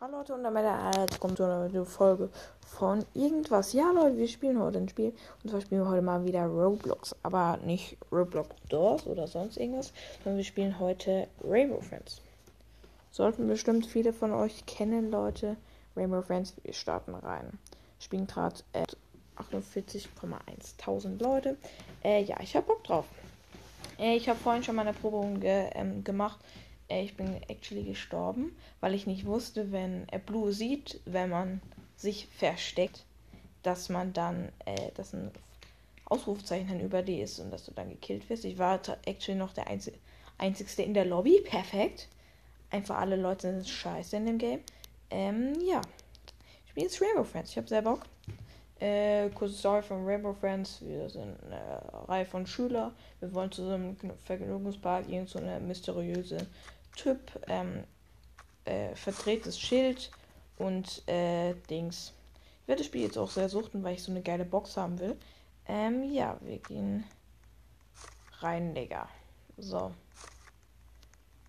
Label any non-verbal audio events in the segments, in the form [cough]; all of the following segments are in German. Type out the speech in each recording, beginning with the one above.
Hallo Leute und damit jetzt kommt so eine Folge von irgendwas. Ja Leute, wir spielen heute ein Spiel und zwar spielen wir heute mal wieder Roblox, aber nicht Roblox Doors oder sonst irgendwas, sondern wir spielen heute Rainbow Friends. Sollten bestimmt viele von euch kennen, Leute. Rainbow Friends, wir starten rein. Spielen gerade äh, 48,1 Leute. Äh, ja, ich habe Bock drauf. Äh, ich habe vorhin schon mal eine Probung ge ähm, gemacht ich bin actually gestorben, weil ich nicht wusste, wenn Blue sieht, wenn man sich versteckt, dass man dann, äh, dass ein Ausrufzeichen dann über dir ist und dass du dann gekillt wirst. Ich war actually noch der Einzige, Einzigste in der Lobby. Perfekt. Einfach alle Leute sind scheiße in dem Game. Ähm, ja. Ich bin jetzt Rainbow Friends. Ich habe sehr Bock. Äh, kurze Story von Rainbow Friends. Wir sind eine Reihe von Schülern. Wir wollen zu so einem Vergnügungspark irgend so eine mysteriöse Typ, ähm, äh, verdrehtes Schild und äh, Dings. Ich werde das Spiel jetzt auch sehr suchten, weil ich so eine geile Box haben will. Ähm, ja, wir gehen rein, Digga. So.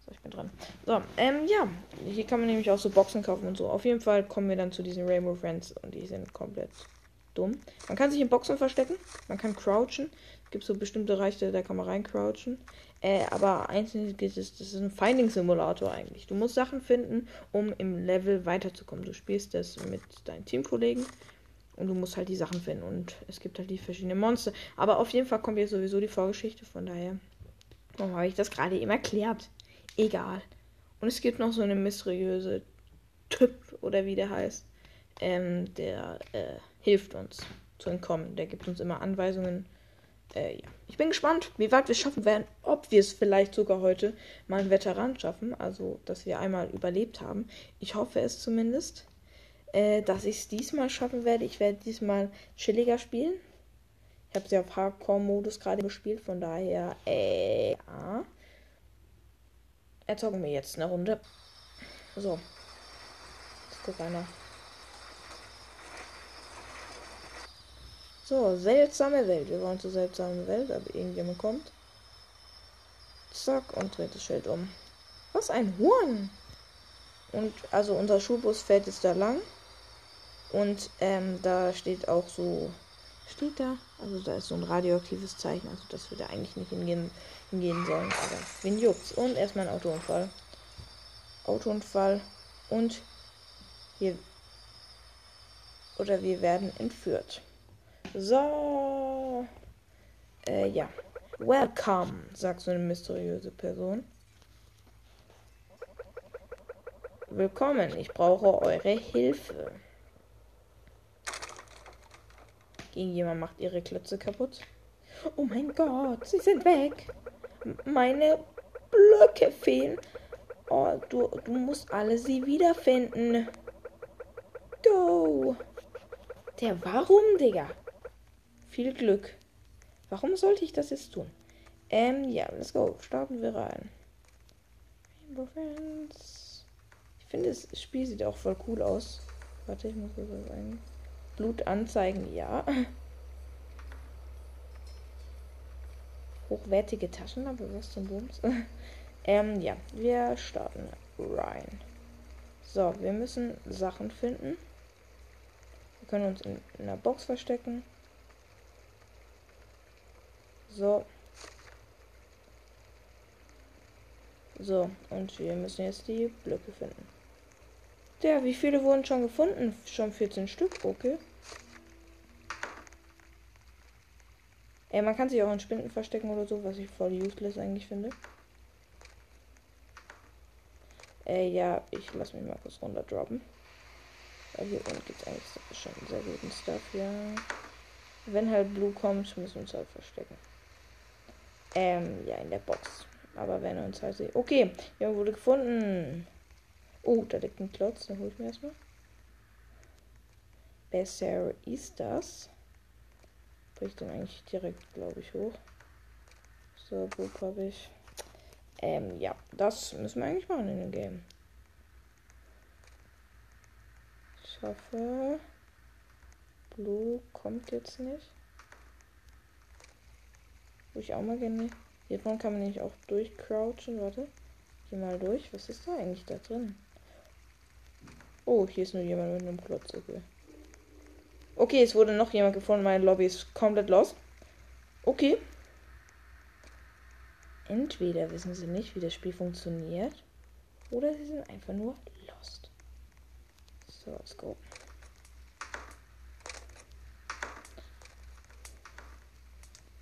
So, ich bin dran. So, ähm, ja. Hier kann man nämlich auch so Boxen kaufen und so. Auf jeden Fall kommen wir dann zu diesen Rainbow Friends und die sind komplett dumm. Man kann sich in Boxen verstecken. Man kann crouchen. Gibt so bestimmte Reichte, da kann man reincrouchen. Äh, aber einzeln geht es, das ist ein Finding-Simulator eigentlich. Du musst Sachen finden, um im Level weiterzukommen. Du spielst das mit deinen Teamkollegen und du musst halt die Sachen finden. Und es gibt halt die verschiedenen Monster. Aber auf jeden Fall kommt jetzt sowieso die Vorgeschichte, von daher. Warum habe ich das gerade eben erklärt? Egal. Und es gibt noch so eine mysteriöse Typ, oder wie der heißt, ähm, der äh, hilft uns zu entkommen. Der gibt uns immer Anweisungen äh, ja. Ich bin gespannt, wie weit wir es schaffen werden. Ob wir es vielleicht sogar heute mal ein Veteran schaffen. Also, dass wir einmal überlebt haben. Ich hoffe es zumindest. Äh, dass ich es diesmal schaffen werde. Ich werde diesmal chilliger spielen. Ich habe sie auf Hardcore-Modus gerade gespielt. Von daher, äh, ja. Erzogen wir jetzt eine Runde. So. Jetzt guck einer. So, seltsame Welt. Wir wollen zur seltsamen Welt, aber irgendjemand kommt. Zack, und dreht das Schild um. Was ein Horn! Und also unser Schulbus fährt jetzt da lang. Und ähm, da steht auch so. Steht da? Also da ist so ein radioaktives Zeichen, also dass wir da eigentlich nicht hingehen, hingehen sollen. Aber wen juckt's? Und erstmal ein Autounfall. Autounfall. Und wir. Oder wir werden entführt. So. Äh, ja. Welcome, sagt so eine mysteriöse Person. Willkommen, ich brauche eure Hilfe. Irgendjemand macht ihre Klötze kaputt. Oh mein Gott, sie sind weg. Meine Blöcke fehlen. Oh, du, du musst alle sie wiederfinden. Go. Der warum, Digga? Viel Glück. Warum sollte ich das jetzt tun? Ähm, ja, let's go. Starten wir rein. Rainbow Friends. Ich finde, das Spiel sieht auch voll cool aus. Warte, ich muss das sagen. Blut anzeigen, ja. Hochwertige Taschenlampe, was zum Bums? [laughs] ähm, ja, wir starten rein. So, wir müssen Sachen finden. Wir können uns in, in einer Box verstecken. So. So, und wir müssen jetzt die Blöcke finden. Ja, wie viele wurden schon gefunden? Schon 14 Stück, okay. Ey, man kann sich auch in Spinden verstecken oder so, was ich voll useless eigentlich finde. Äh, ja, ich lass mich mal kurz runter droppen. Weil hier unten gibt es eigentlich schon sehr guten Stuff, ja. Wenn halt Blue kommt, müssen wir uns halt verstecken. Ähm, ja, in der Box. Aber wenn uns halt. Okay, ja, wurde gefunden. Oh, da liegt ein Klotz, den hol ich mir erstmal. Besser ist das. Bring ich den eigentlich direkt, glaube ich, hoch. So, Buch habe ich. Ähm, ja, das müssen wir eigentlich machen in dem Game. Ich hoffe, Blue kommt jetzt nicht. Wo ich auch mal gerne. Hiervon kann man nicht auch durchcrouchen. Warte. Geh mal durch. Was ist da eigentlich da drin? Oh, hier ist nur jemand mit einem Plotz. Okay. Okay, es wurde noch jemand gefunden. Meine Lobby ist komplett los. Okay. Entweder wissen sie nicht, wie das Spiel funktioniert. Oder sie sind einfach nur lost. So, let's go.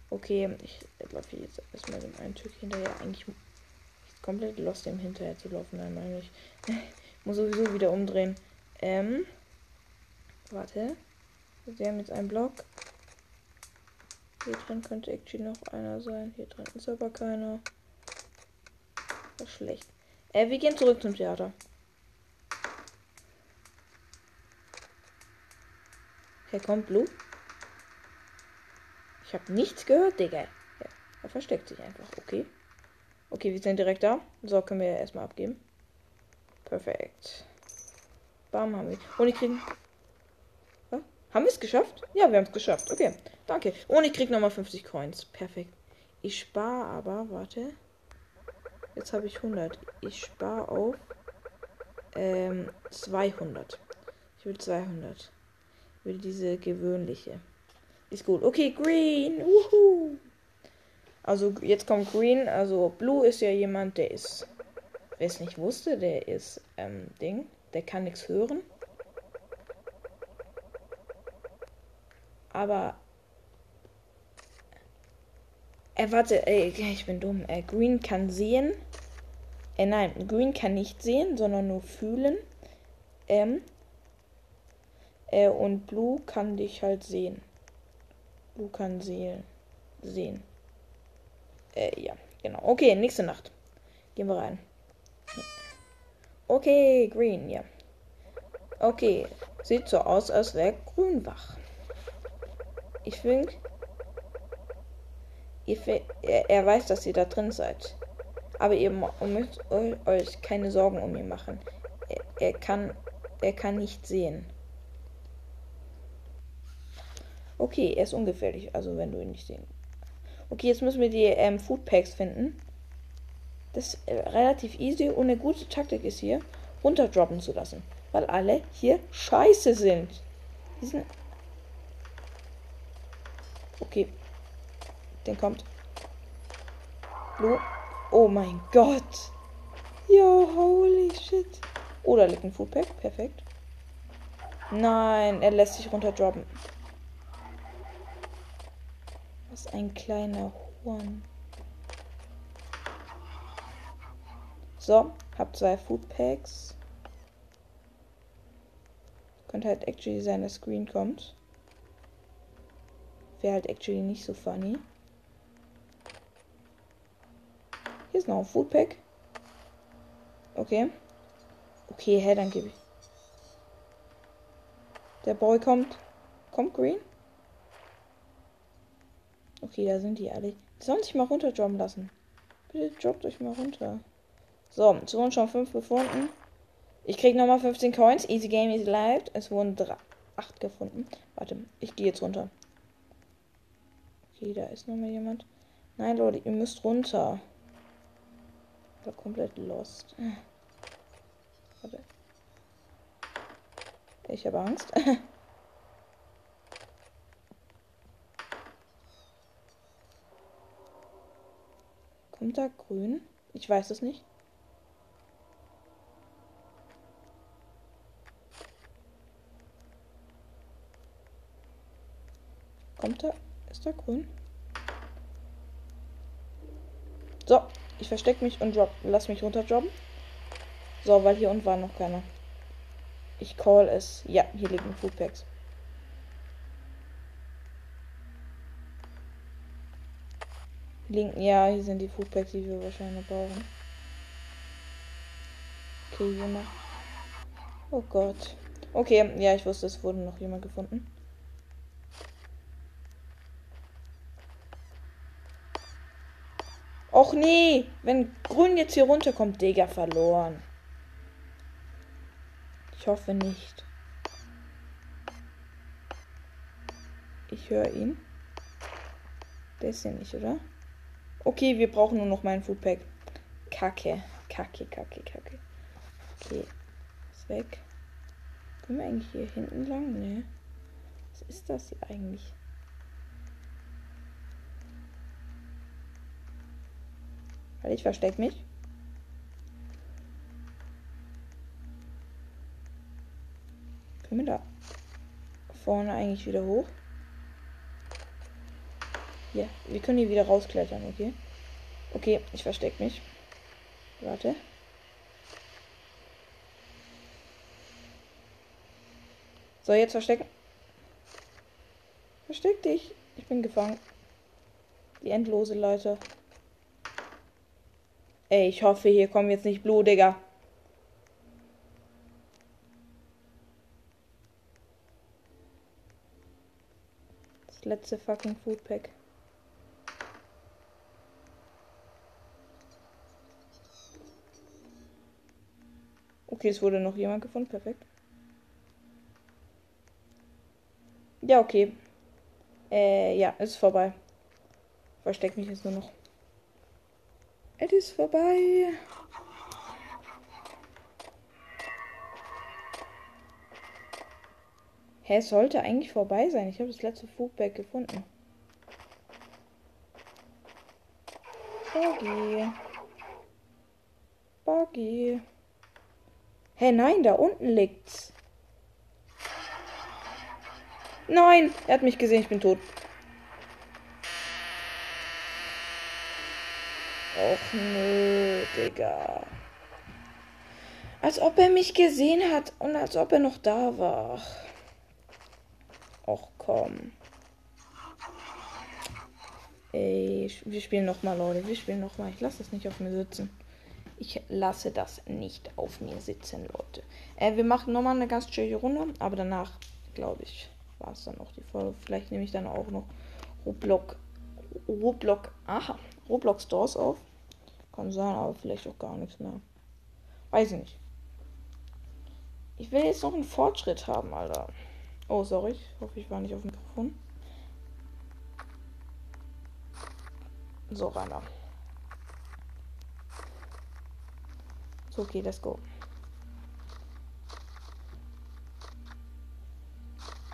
Okay, ich laufe jetzt erstmal dem einen Typ hinterher. Eigentlich komplett lost, dem hinterher zu laufen. Nein, meine ich. [laughs] muss sowieso wieder umdrehen. Ähm. Warte. Wir haben jetzt einen Block. Hier drin könnte actually noch einer sein. Hier drin ist aber keiner. Das ist schlecht. Äh, wir gehen zurück zum Theater. Hier kommt Blue. Ich habe nichts gehört, Digga. Ja, er versteckt sich einfach. Okay. Okay, wir sind direkt da. So, können wir erstmal abgeben. Perfekt. Bam, haben wir. Und ich krieg. Was? Haben wir es geschafft? Ja, wir haben es geschafft. Okay, danke. Und ich krieg nochmal 50 Coins. Perfekt. Ich spare aber, warte. Jetzt habe ich 100. Ich spare auf ähm, 200. Ich will 200. Ich will diese gewöhnliche. Ist gut. Okay, Green. Wuhu. Also jetzt kommt Green. Also Blue ist ja jemand, der ist. Wer es nicht wusste, der ist ähm, Ding. Der kann nichts hören. Aber. Äh, warte, ey, ich bin dumm. Äh, Green kann sehen. Äh, nein, Green kann nicht sehen, sondern nur fühlen. Ähm. Äh, und Blue kann dich halt sehen. Du kannst sehen. Sehen. Äh, ja, genau. Okay, nächste Nacht. Gehen wir rein. Okay, Green, ja. Okay, sieht so aus, als wäre Grün wach. Ich finde, er, er weiß, dass ihr da drin seid. Aber ihr müsst euch keine Sorgen um ihn machen. Er, er, kann, er kann nicht sehen. Okay, er ist ungefährlich, also wenn du ihn nicht sehen. Okay, jetzt müssen wir die ähm, Food Packs finden. Das ist äh, relativ easy und eine gute Taktik ist hier, runterdroppen zu lassen. Weil alle hier scheiße sind. Die sind. Okay. Den kommt. Blue. Oh mein Gott. Yo, holy shit. Oh, da liegt ein Foodpack. Perfekt. Nein, er lässt sich runterdroppen. Was ein kleiner Horn. So, hab zwei Food Packs. Könnte halt actually sein, dass Screen kommt. Wäre halt actually nicht so funny. Hier ist noch ein Food Pack. Okay. Okay, hä, dann gebe ich. Der Boy kommt. Kommt Green? Okay, da sind die alle. Die sollen sich mal runter droppen lassen. Bitte droppt euch mal runter. So, es wurden schon fünf gefunden. Ich krieg nochmal 15 Coins. Easy Game, Easy Life. Es wurden drei, acht gefunden. Warte, ich gehe jetzt runter. Okay, da ist nochmal jemand. Nein, Leute, ihr müsst runter. Ich war komplett lost. Warte. Ich habe Angst. [laughs] Da grün? Ich weiß es nicht. Kommt da? Ist da grün? So, ich verstecke mich und drop, lass mich runterdroppen. So, weil hier unten war noch keiner. Ich call es. Ja, hier liegen Foodpacks. Linken, ja, hier sind die Foodpacks, die wir wahrscheinlich brauchen. Okay, hier noch. Oh Gott. Okay, ja, ich wusste, es wurde noch jemand gefunden. Och nee, wenn Grün jetzt hier runterkommt, Digga, verloren. Ich hoffe nicht. Ich höre ihn. Der ist hier nicht, oder? Okay, wir brauchen nur noch meinen Foodpack. Kacke. Kacke, kacke, kacke. Okay. Ist weg. Können wir eigentlich hier hinten lang? Nee. Was ist das hier eigentlich? Weil ich versteck mich. Können wir da vorne eigentlich wieder hoch? Hier, wir können hier wieder rausklettern, okay? Okay, ich versteck mich. Warte. So, jetzt verstecken. Versteck dich. Ich bin gefangen. Die endlose Leute. Ey, ich hoffe, hier kommen jetzt nicht Blue, Digga. Das letzte fucking Foodpack. Okay, es wurde noch jemand gefunden. Perfekt. Ja, okay. Äh, ja, ist vorbei. Versteck mich jetzt nur noch. Es ist vorbei. Hä, es sollte eigentlich vorbei sein. Ich habe das letzte Foodback gefunden. Buggy. Buggy. Hä, nein, da unten liegt's. Nein, er hat mich gesehen, ich bin tot. Och nö, Digga. Als ob er mich gesehen hat und als ob er noch da war. Och komm. Ey, wir spielen nochmal, Leute. Wir spielen nochmal. Ich lasse das nicht auf mir sitzen. Ich lasse das nicht auf mir sitzen, Leute. Äh, wir machen nochmal eine ganz chillige Runde, aber danach, glaube ich, war es dann auch die Folge. Vielleicht nehme ich dann auch noch Roblox, Roblox, aha, Roblox Stores auf. Kann sein, aber vielleicht auch gar nichts mehr. Weiß ich nicht. Ich will jetzt noch einen Fortschritt haben, Alter. Oh, sorry. Ich hoffe, ich war nicht auf dem Mikrofon. So, Rainer. Okay, let's go.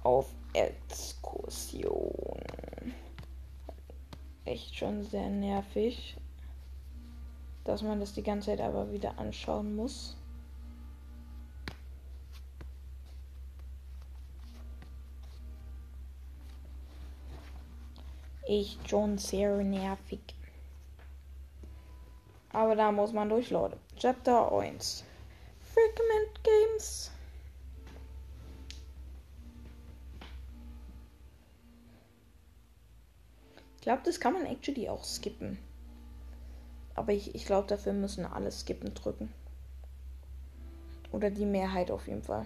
Auf Exkursion. Echt schon sehr nervig, dass man das die ganze Zeit aber wieder anschauen muss. Echt schon sehr nervig. Aber da muss man durch. Chapter 1. Fragment Games. Ich glaube, das kann man actually auch skippen. Aber ich, ich glaube, dafür müssen alle skippen drücken. Oder die Mehrheit auf jeden Fall.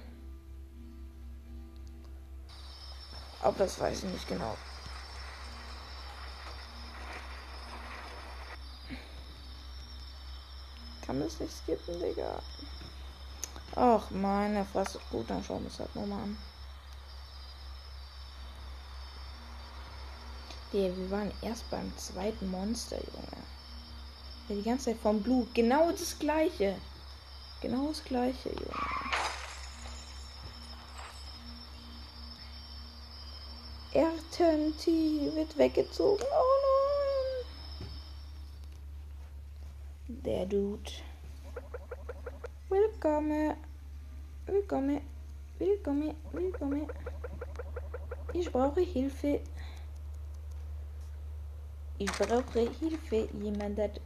Aber das weiß ich nicht genau. Kann das nicht skippen, Digga. Ach, meine Fresse. Gut, dann schauen wir es halt nochmal an. Der, wir waren erst beim zweiten Monster, Junge. Ja, die ganze Zeit vom Blut. Genau das gleiche. Genau das gleiche, Junge. RTNT wird weggezogen. Oh nein. Der Dude. Willkommen. Willkommen. Willkommen. Willkommen. Ich brauche Hilfe. Ich brauche Hilfe. Jemand hat,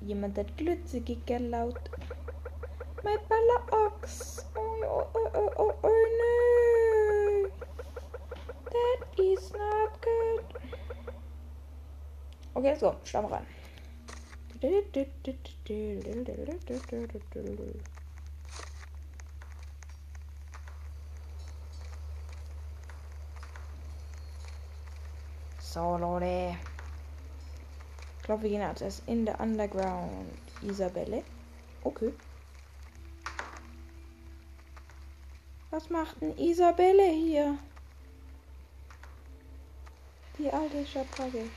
jemand hat Glütze geklaut. Mein Baller Ochs. Oh, oh, oh, oh, oh, oh, no. That is not good. Okay, so, Stamm ran. So, Leute. Ich glaube, wir gehen als erst in der Underground. Isabelle. Okay. Was macht denn Isabelle hier? Die alte Schabracke.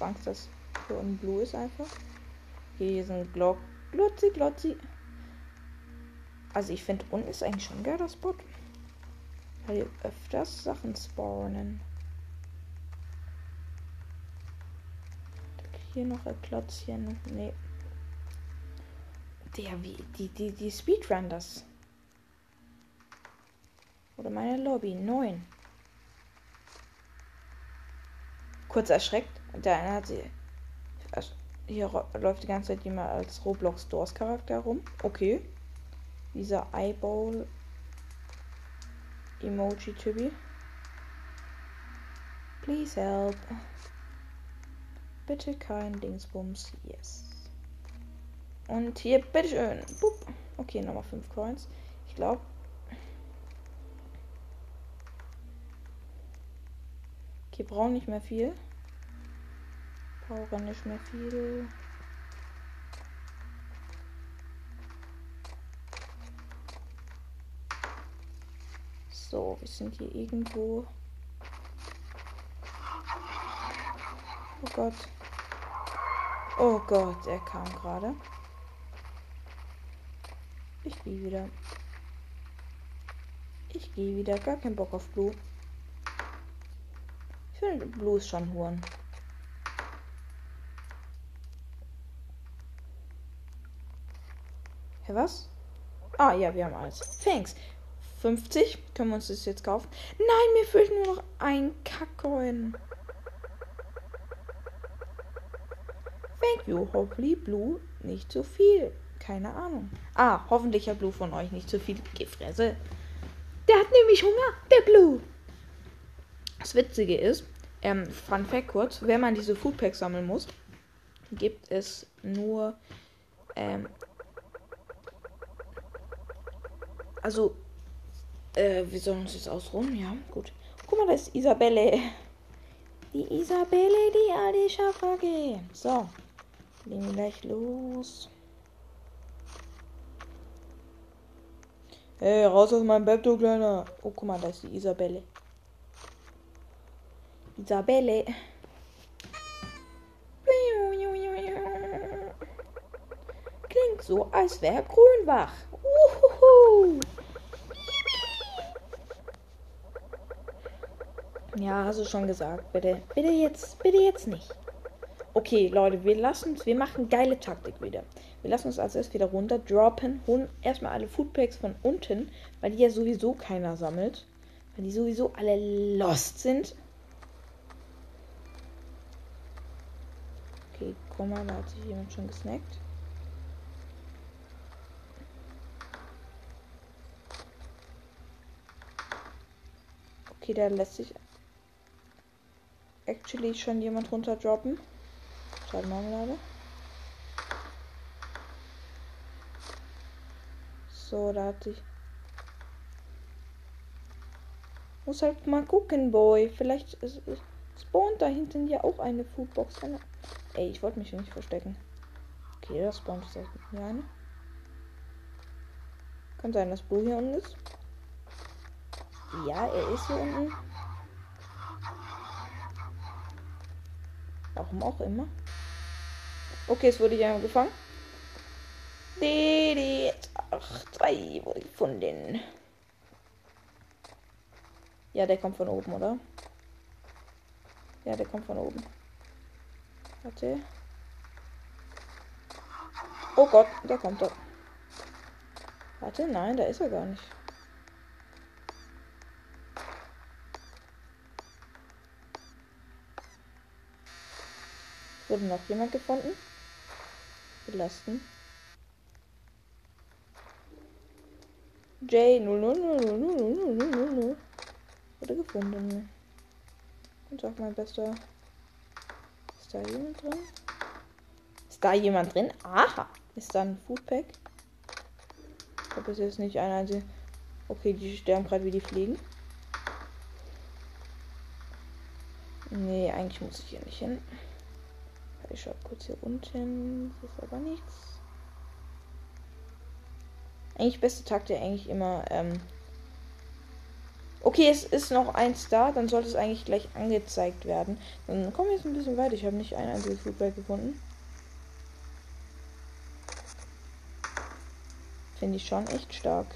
Angst, das hier unten Blue ist einfach. Hier sind Glock. Glotzi, Glotzi. Also ich finde unten ist eigentlich schon ein geiler Spot. Weil hier öfters Sachen spawnen. Hier noch ein Klotzchen. Nee. Der, wie, die, die, die Speedrun das. Oder meine Lobby. 9. Kurz erschreckt. Der eine hat sie. Hier läuft die ganze Zeit jemand als Roblox Doors Charakter rum. Okay. Dieser Eyeball Emoji Typi. Please help. Bitte kein Dingsbums. Yes. Und hier, bitteschön. Boop. Okay, nochmal 5 Coins. Ich glaube. Okay, brauchen nicht mehr viel. Brauchen nicht mehr viel. So, wir sind hier irgendwo. Oh Gott. Oh Gott, er kam gerade. Ich gehe wieder. Ich gehe wieder. Gar keinen Bock auf Blue. Ich finde Blue ist schon Huren. Hä, was? Ah, ja, wir haben alles. Thanks. 50. Können wir uns das jetzt kaufen? Nein, mir fehlt nur noch ein Kackcoin. Thank you. Hopefully Blue nicht zu viel. Keine Ahnung. Ah, hoffentlich hat Blue von euch nicht zu viel Gefresse. Der hat nämlich Hunger, der Blue. Das Witzige ist, ähm, Fun Fact kurz, wenn man diese Foodpacks sammeln muss, gibt es nur, ähm, also, äh, wir sollen uns jetzt ausruhen, ja, gut. Guck mal, da ist Isabelle. Die Isabelle, die alte Schafage. So, legen wir gleich los. Hey, raus aus meinem Bett, du Kleiner. Oh, guck mal, da ist die Isabelle. Isabelle. Klingt so, als wäre Grünwach. Uhuhu. Ja, hast du schon gesagt. Bitte, bitte jetzt, bitte jetzt nicht. Okay, Leute, wir lassen wir machen geile Taktik wieder. Wir lassen uns als erstes wieder runter droppen, holen erstmal alle Foodpacks von unten, weil die ja sowieso keiner sammelt. Weil die sowieso alle lost sind. Okay, guck mal, da hat sich jemand schon gesnackt. Okay, da lässt sich actually schon jemand runter droppen. Schade Marmelade. So, da hat sich. Muss halt mal gucken, Boy. Vielleicht ist, ist, spawnt da hinten ja auch eine Foodbox. Eine... Ey, ich wollte mich nicht verstecken. Okay, das spawnt jetzt hier eine. Kann sein, dass Blue hier unten ist. Ja, er ist hier unten. Warum auch immer. Okay, es wurde ja gefangen. Ach, zwei wurde gefunden. Ja, der kommt von oben, oder? Ja, der kommt von oben. Warte. Oh Gott, der kommt da. Warte, nein, da ist er gar nicht. Wurde noch jemand gefunden? Belasten. J 0000000 wurde gefunden. Und sag mein bester. Ist da jemand drin? Ist da jemand drin? Aha! Ist da ein Foodpack? Ich habe jetzt nicht ein einziges. Okay, die sterben gerade wie die Fliegen. Nee, eigentlich muss ich hier nicht hin. Ich schau kurz hier unten. Das ist aber nichts. Eigentlich beste Takte eigentlich immer. Ähm okay, es ist noch eins da. Dann sollte es eigentlich gleich angezeigt werden. Dann kommen wir jetzt ein bisschen weiter. Ich habe nicht ein einziges Foodbag gefunden. Finde ich schon echt stark.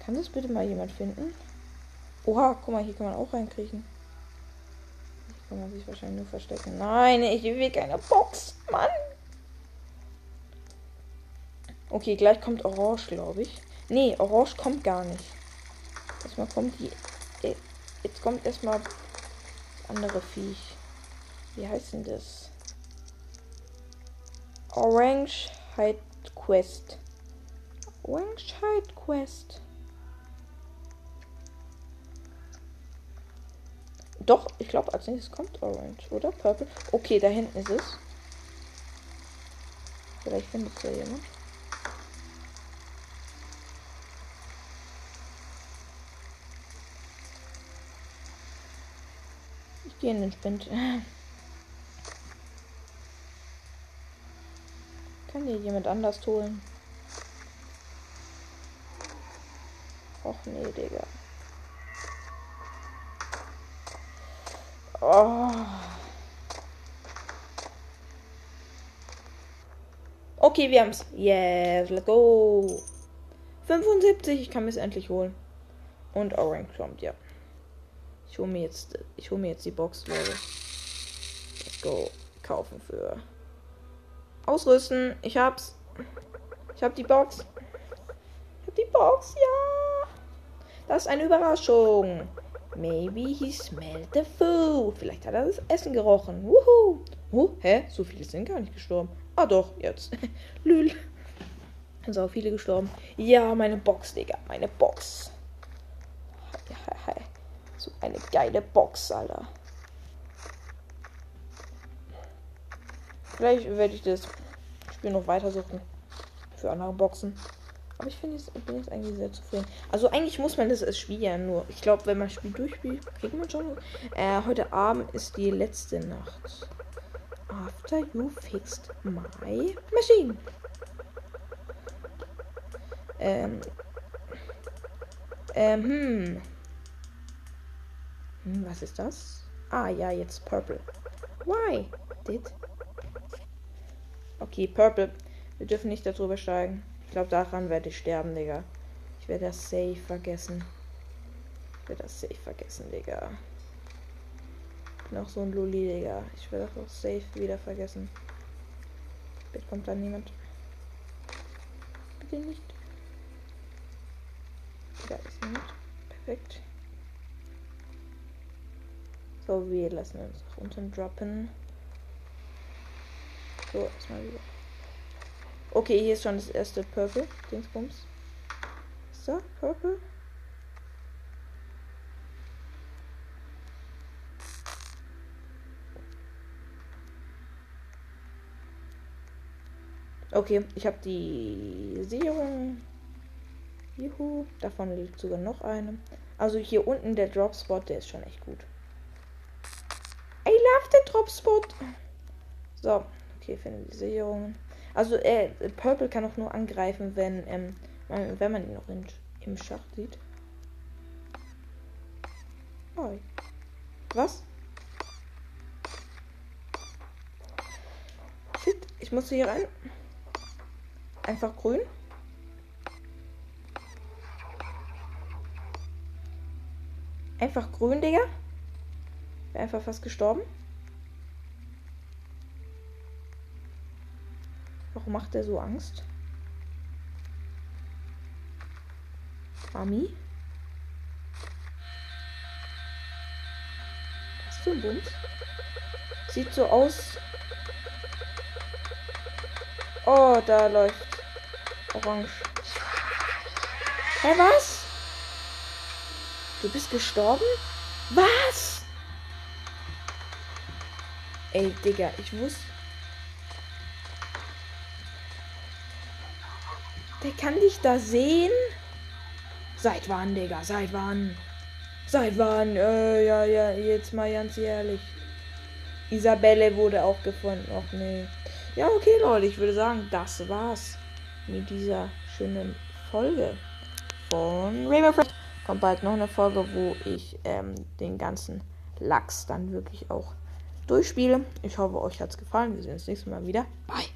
Kann das bitte mal jemand finden? Oha, guck mal, hier kann man auch reinkriechen. Kann man sich wahrscheinlich nur verstecken. Nein, ich will keine Box. Mann. Okay, gleich kommt Orange, glaube ich. Nee, Orange kommt gar nicht. Erstmal kommt die. Äh, jetzt kommt erstmal das andere Viech. Wie heißt denn das? Orange Hide Quest. Orange Hide Quest. Doch, ich glaube, als nächstes kommt Orange, oder? Purple. Okay, da hinten ist es. Vielleicht findet es ja jemand. Ich gehe in den Spind. [laughs] Kann hier jemand anders holen? Och nee, Digga. Oh. Okay, wir haben's. Yes, let's go. 75, ich kann mir es endlich holen. Und Orange kommt, ja. Ich hole mir jetzt, ich hole mir jetzt die Box, Leute. Let's go. Kaufen für. Ausrüsten. Ich hab's. Ich hab die Box. Ich hab die Box, ja. Das ist eine Überraschung. Maybe he smelled the food. Vielleicht hat er das Essen gerochen. Wuhu. Oh, hä? So viele sind gar nicht gestorben. Ah doch, jetzt. [laughs] Lül. Sind auch viele gestorben. Ja, meine Box, Digga. Meine Box. So eine geile Box, Alter. Vielleicht werde ich das Spiel noch weiter suchen. Für andere Boxen. Aber ich finde, jetzt eigentlich sehr zufrieden. Also eigentlich muss man das Spiel ja nur. Ich glaube, wenn man das Spiel durchspielt, kriegt man schon. Äh, heute Abend ist die letzte Nacht. After you fixed my machine. Ähm. Ähm, hm. hm. Was ist das? Ah, ja, jetzt Purple. Why? Did? Okay, Purple. Wir dürfen nicht darüber steigen. Ich glaube, daran werde ich sterben, Digga. Ich werde das safe vergessen. Ich werde das safe vergessen, Digga. Noch so ein Luli, Digga. Ich werde das auch safe wieder vergessen. Bitte kommt da niemand. Bitte nicht. Da ist niemand. Perfekt. So, wir lassen uns nach unten droppen. So, erstmal wieder. Okay, hier ist schon das erste Purple. Dingsbums. So, Purple. Okay, ich habe die Sicherung. Juhu, davon liegt sogar noch eine. Also hier unten der Dropspot, der ist schon echt gut. I love the Dropspot. So, okay, finde die Sicherungen. Also äh, Purple kann auch nur angreifen, wenn, ähm, wenn man ihn noch in, im Schacht sieht. Oh. Was? Shit, ich muss hier rein. Einfach grün. Einfach grün, Digga. Wäre einfach fast gestorben. Warum macht er so Angst? Mami? Hast du einen Bund? Sieht so aus. Oh, da läuft Orange. Hä, hey, was? Du bist gestorben? Was? Ey, Digga, ich wusste. Der kann dich da sehen? Seit wann, Digga? Seit wann? Seit wann? Äh, ja, ja, jetzt mal ganz ehrlich. Isabelle wurde auch gefunden. Och nee. Ja, okay, Leute, ich würde sagen, das war's mit dieser schönen Folge von Rainbow Friends. Kommt bald noch eine Folge, wo ich ähm, den ganzen Lachs dann wirklich auch durchspiele. Ich hoffe, euch hat's gefallen. Wir sehen uns nächstes Mal wieder. Bye.